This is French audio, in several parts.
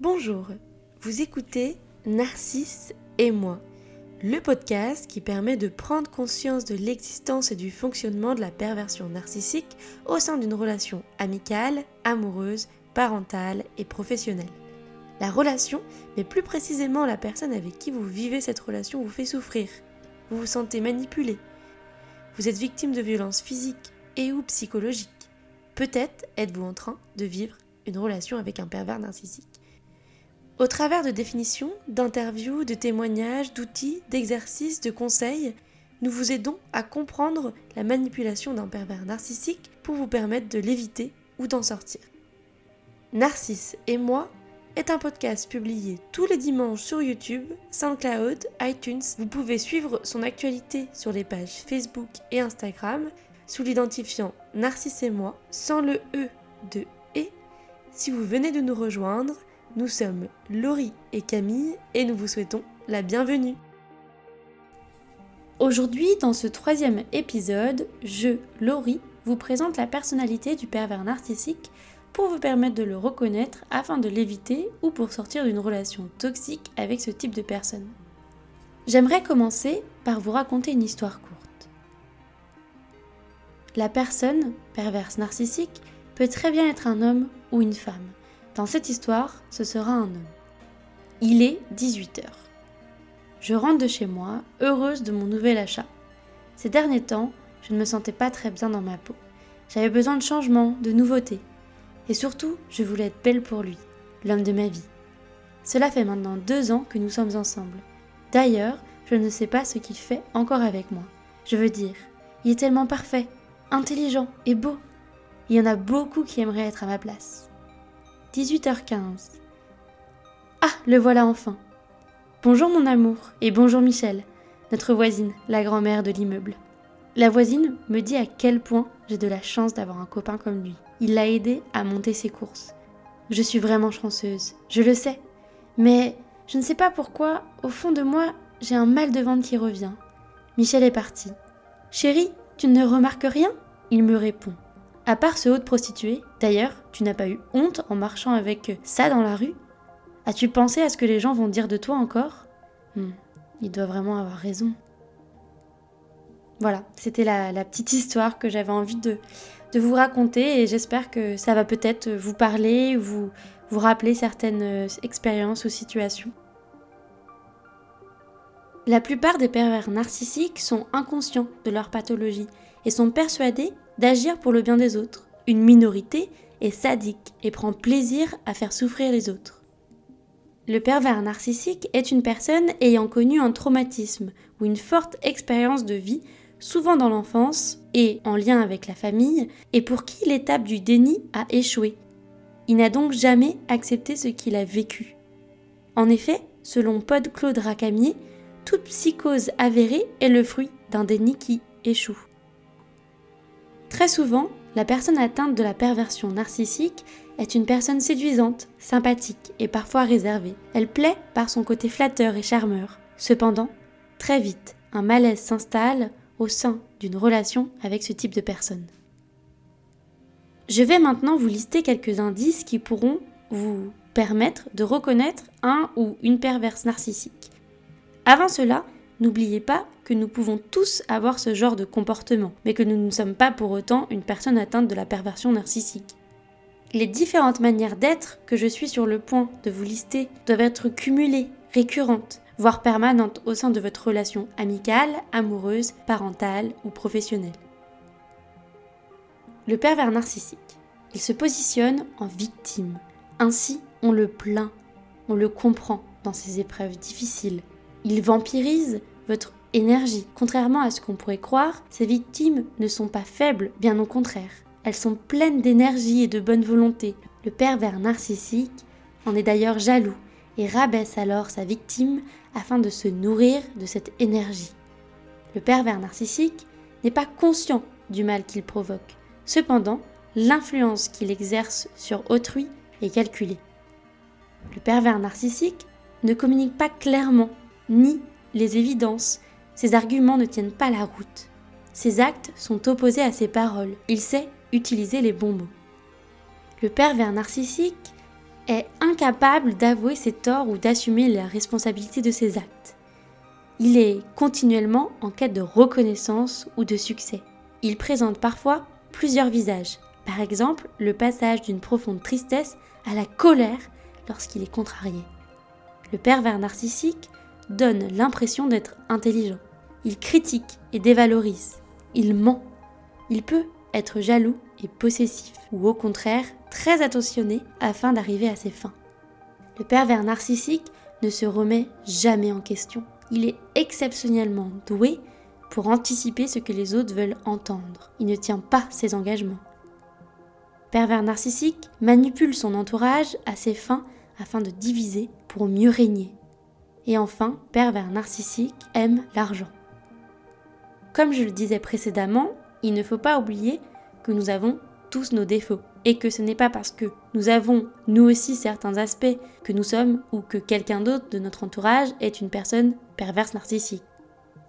Bonjour, vous écoutez Narcisse et moi, le podcast qui permet de prendre conscience de l'existence et du fonctionnement de la perversion narcissique au sein d'une relation amicale, amoureuse, parentale et professionnelle. La relation, mais plus précisément la personne avec qui vous vivez cette relation vous fait souffrir. Vous vous sentez manipulé. Vous êtes victime de violences physiques et ou psychologiques. Peut-être êtes-vous en train de vivre une relation avec un pervers narcissique. Au travers de définitions, d'interviews, de témoignages, d'outils, d'exercices, de conseils, nous vous aidons à comprendre la manipulation d'un pervers narcissique pour vous permettre de l'éviter ou d'en sortir. Narcisse et moi est un podcast publié tous les dimanches sur YouTube, SoundCloud, iTunes. Vous pouvez suivre son actualité sur les pages Facebook et Instagram sous l'identifiant Narcisse et moi sans le E de et. Si vous venez de nous rejoindre, nous sommes Laurie et Camille et nous vous souhaitons la bienvenue. Aujourd'hui, dans ce troisième épisode, je, Laurie, vous présente la personnalité du pervers narcissique pour vous permettre de le reconnaître afin de l'éviter ou pour sortir d'une relation toxique avec ce type de personne. J'aimerais commencer par vous raconter une histoire courte. La personne, perverse narcissique, peut très bien être un homme ou une femme. Dans cette histoire, ce sera un homme. Il est 18h. Je rentre de chez moi, heureuse de mon nouvel achat. Ces derniers temps, je ne me sentais pas très bien dans ma peau. J'avais besoin de changement, de nouveautés. Et surtout, je voulais être belle pour lui, l'homme de ma vie. Cela fait maintenant deux ans que nous sommes ensemble. D'ailleurs, je ne sais pas ce qu'il fait encore avec moi. Je veux dire, il est tellement parfait, intelligent et beau. Il y en a beaucoup qui aimeraient être à ma place. 18h15. Ah, le voilà enfin. Bonjour mon amour et bonjour Michel, notre voisine, la grand-mère de l'immeuble. La voisine me dit à quel point j'ai de la chance d'avoir un copain comme lui. Il l'a aidé à monter ses courses. Je suis vraiment chanceuse, je le sais. Mais je ne sais pas pourquoi, au fond de moi, j'ai un mal de ventre qui revient. Michel est parti. Chérie, tu ne remarques rien? Il me répond. À part ce haut de prostituée, d'ailleurs, tu n'as pas eu honte en marchant avec ça dans la rue? As-tu pensé à ce que les gens vont dire de toi encore? Hmm, Il doit vraiment avoir raison. Voilà, c'était la, petite histoire que j'avais envie de, vous raconter et j'espère que ça va peut-être vous parler, vous, vous rappeler certaines euh, expériences ou situations. La plupart des pervers narcissiques sont inconscients de leur pathologie et sont persuadés d'agir pour le bien des autres. Une minorité est sadique et prend plaisir à faire souffrir les autres. Le pervers narcissique est une personne ayant connu un traumatisme ou une forte expérience de vie, souvent dans l'enfance et en lien avec la famille, et pour qui l'étape du déni a échoué. Il n'a donc jamais accepté ce qu'il a vécu. En effet, selon Pod Claude Racamier, toute psychose avérée est le fruit d'un déni qui échoue. Très souvent, la personne atteinte de la perversion narcissique est une personne séduisante, sympathique et parfois réservée. Elle plaît par son côté flatteur et charmeur. Cependant, très vite, un malaise s'installe au sein d'une relation avec ce type de personne. Je vais maintenant vous lister quelques indices qui pourront vous permettre de reconnaître un ou une perverse narcissique. Avant cela, N'oubliez pas que nous pouvons tous avoir ce genre de comportement, mais que nous ne sommes pas pour autant une personne atteinte de la perversion narcissique. Les différentes manières d'être que je suis sur le point de vous lister doivent être cumulées, récurrentes, voire permanentes au sein de votre relation amicale, amoureuse, parentale ou professionnelle. Le pervers narcissique. Il se positionne en victime. Ainsi, on le plaint, on le comprend dans ses épreuves difficiles. Il vampirise votre énergie. Contrairement à ce qu'on pourrait croire, ces victimes ne sont pas faibles, bien au contraire. Elles sont pleines d'énergie et de bonne volonté. Le pervers narcissique en est d'ailleurs jaloux et rabaisse alors sa victime afin de se nourrir de cette énergie. Le pervers narcissique n'est pas conscient du mal qu'il provoque. Cependant, l'influence qu'il exerce sur autrui est calculée. Le pervers narcissique ne communique pas clairement ni les évidences, ses arguments ne tiennent pas la route. Ses actes sont opposés à ses paroles. Il sait utiliser les bons mots. Le pervers narcissique est incapable d'avouer ses torts ou d'assumer la responsabilité de ses actes. Il est continuellement en quête de reconnaissance ou de succès. Il présente parfois plusieurs visages, par exemple le passage d'une profonde tristesse à la colère lorsqu'il est contrarié. Le pervers narcissique donne l'impression d'être intelligent. Il critique et dévalorise. Il ment. Il peut être jaloux et possessif, ou au contraire très attentionné afin d'arriver à ses fins. Le pervers narcissique ne se remet jamais en question. Il est exceptionnellement doué pour anticiper ce que les autres veulent entendre. Il ne tient pas ses engagements. Pervers narcissique manipule son entourage à ses fins afin de diviser pour mieux régner. Et enfin, pervers narcissique aime l'argent. Comme je le disais précédemment, il ne faut pas oublier que nous avons tous nos défauts et que ce n'est pas parce que nous avons nous aussi certains aspects que nous sommes ou que quelqu'un d'autre de notre entourage est une personne perverse narcissique.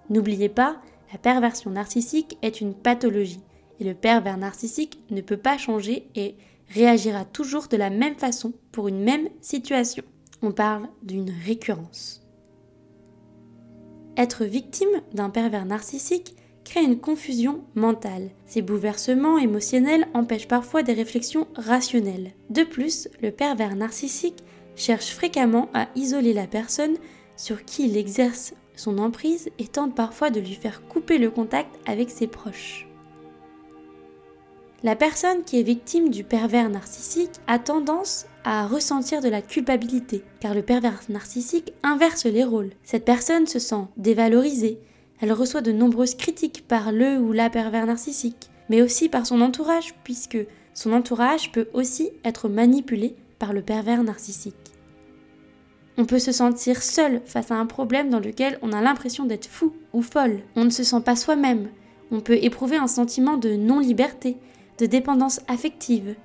N'oubliez pas, la perversion narcissique est une pathologie et le pervers narcissique ne peut pas changer et réagira toujours de la même façon pour une même situation. On parle d'une récurrence. Être victime d'un pervers narcissique crée une confusion mentale. Ces bouleversements émotionnels empêchent parfois des réflexions rationnelles. De plus, le pervers narcissique cherche fréquemment à isoler la personne sur qui il exerce son emprise et tente parfois de lui faire couper le contact avec ses proches. La personne qui est victime du pervers narcissique a tendance à ressentir de la culpabilité, car le pervers narcissique inverse les rôles. Cette personne se sent dévalorisée, elle reçoit de nombreuses critiques par le ou la pervers narcissique, mais aussi par son entourage, puisque son entourage peut aussi être manipulé par le pervers narcissique. On peut se sentir seul face à un problème dans lequel on a l'impression d'être fou ou folle. On ne se sent pas soi-même. On peut éprouver un sentiment de non-liberté, de dépendance affective.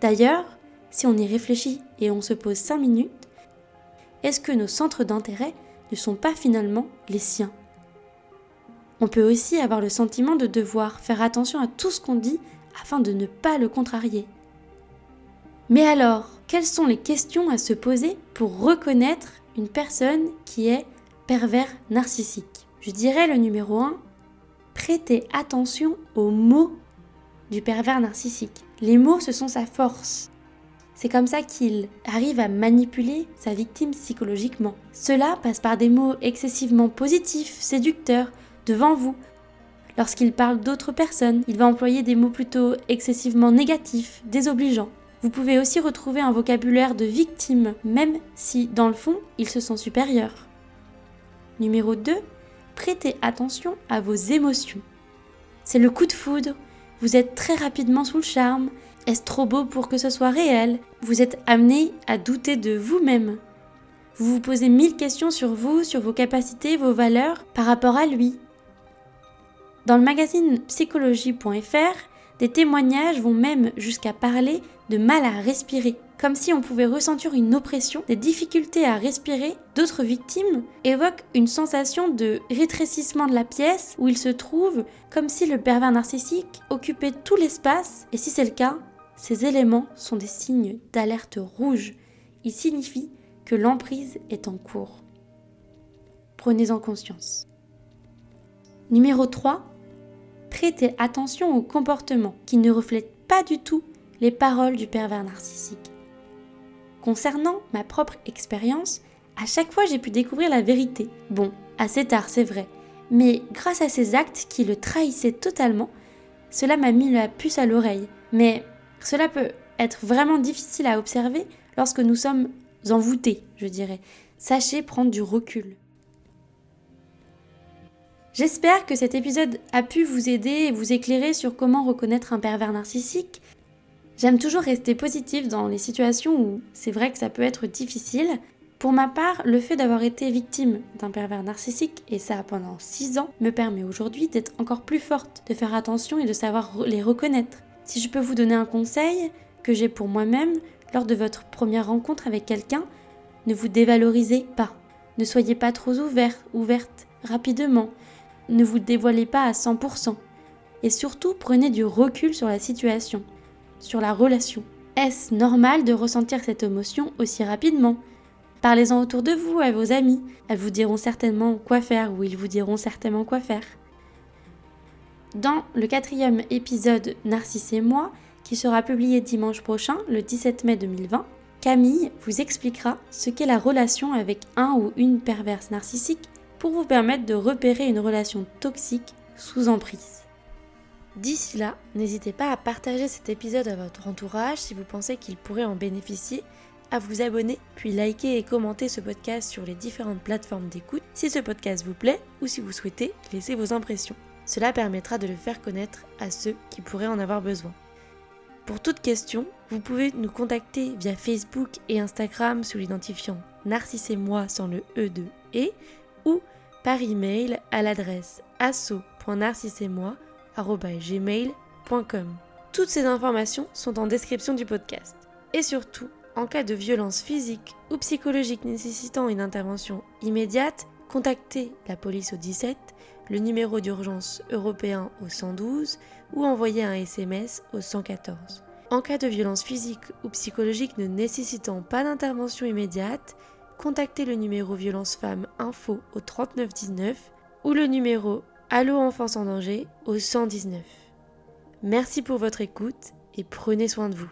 D'ailleurs, si on y réfléchit et on se pose 5 minutes, est-ce que nos centres d'intérêt ne sont pas finalement les siens? On peut aussi avoir le sentiment de devoir faire attention à tout ce qu'on dit afin de ne pas le contrarier. Mais alors, quelles sont les questions à se poser pour reconnaître une personne qui est pervers narcissique? Je dirais le numéro 1, prêtez attention aux mots du pervers narcissique. Les mots, ce sont sa force. C'est comme ça qu'il arrive à manipuler sa victime psychologiquement. Cela passe par des mots excessivement positifs, séducteurs, devant vous. Lorsqu'il parle d'autres personnes, il va employer des mots plutôt excessivement négatifs, désobligeants. Vous pouvez aussi retrouver un vocabulaire de victime, même si, dans le fond, il se sent supérieur. Numéro 2. Prêtez attention à vos émotions. C'est le coup de foudre. Vous êtes très rapidement sous le charme. Est-ce trop beau pour que ce soit réel? Vous êtes amené à douter de vous-même. Vous vous posez mille questions sur vous, sur vos capacités, vos valeurs par rapport à lui. Dans le magazine psychologie.fr, des témoignages vont même jusqu'à parler de mal à respirer, comme si on pouvait ressentir une oppression, des difficultés à respirer. D'autres victimes évoquent une sensation de rétrécissement de la pièce où il se trouve, comme si le pervers narcissique occupait tout l'espace, et si c'est le cas, ces éléments sont des signes d'alerte rouge. Ils signifient que l'emprise est en cours. Prenez-en conscience. Numéro 3, prêtez attention au comportement qui ne reflète pas du tout les paroles du pervers narcissique. Concernant ma propre expérience, à chaque fois j'ai pu découvrir la vérité. Bon, assez tard c'est vrai, mais grâce à ces actes qui le trahissaient totalement, cela m'a mis la puce à l'oreille. Mais cela peut être vraiment difficile à observer lorsque nous sommes envoûtés, je dirais. Sachez prendre du recul. J'espère que cet épisode a pu vous aider et vous éclairer sur comment reconnaître un pervers narcissique. J'aime toujours rester positive dans les situations où c'est vrai que ça peut être difficile. Pour ma part, le fait d'avoir été victime d'un pervers narcissique, et ça pendant 6 ans, me permet aujourd'hui d'être encore plus forte, de faire attention et de savoir les reconnaître. Si je peux vous donner un conseil que j'ai pour moi-même, lors de votre première rencontre avec quelqu'un, ne vous dévalorisez pas. Ne soyez pas trop ouvert, ouverte rapidement ne vous dévoilez pas à 100%. Et surtout, prenez du recul sur la situation, sur la relation. Est-ce normal de ressentir cette émotion aussi rapidement? Parlez-en autour de vous, à vos amis. Elles vous diront certainement quoi faire ou ils vous diront certainement quoi faire. Dans le quatrième épisode Narcisse et moi, qui sera publié dimanche prochain, le 17 mai 2020, Camille vous expliquera ce qu'est la relation avec un ou une perverse narcissique pour vous permettre de repérer une relation toxique sous emprise. D'ici là, n'hésitez pas à partager cet épisode à votre entourage si vous pensez qu'il pourrait en bénéficier, à vous abonner, puis liker et commenter ce podcast sur les différentes plateformes d'écoute si ce podcast vous plaît ou si vous souhaitez laisser vos impressions. Cela permettra de le faire connaître à ceux qui pourraient en avoir besoin. Pour toute question, vous pouvez nous contacter via Facebook et Instagram sous l'identifiant Narcisse et moi sans le E de et ou par email à l'adresse asso.narcissemoi.gmail.com. Toutes ces informations sont en description du podcast. Et surtout, en cas de violence physique ou psychologique nécessitant une intervention immédiate, contactez la police au 17, le numéro d'urgence européen au 112 ou envoyez un SMS au 114. En cas de violence physique ou psychologique ne nécessitant pas d'intervention immédiate, contactez le numéro violence femmes info au 3919 ou le numéro Allo enfance en danger au 119. Merci pour votre écoute et prenez soin de vous.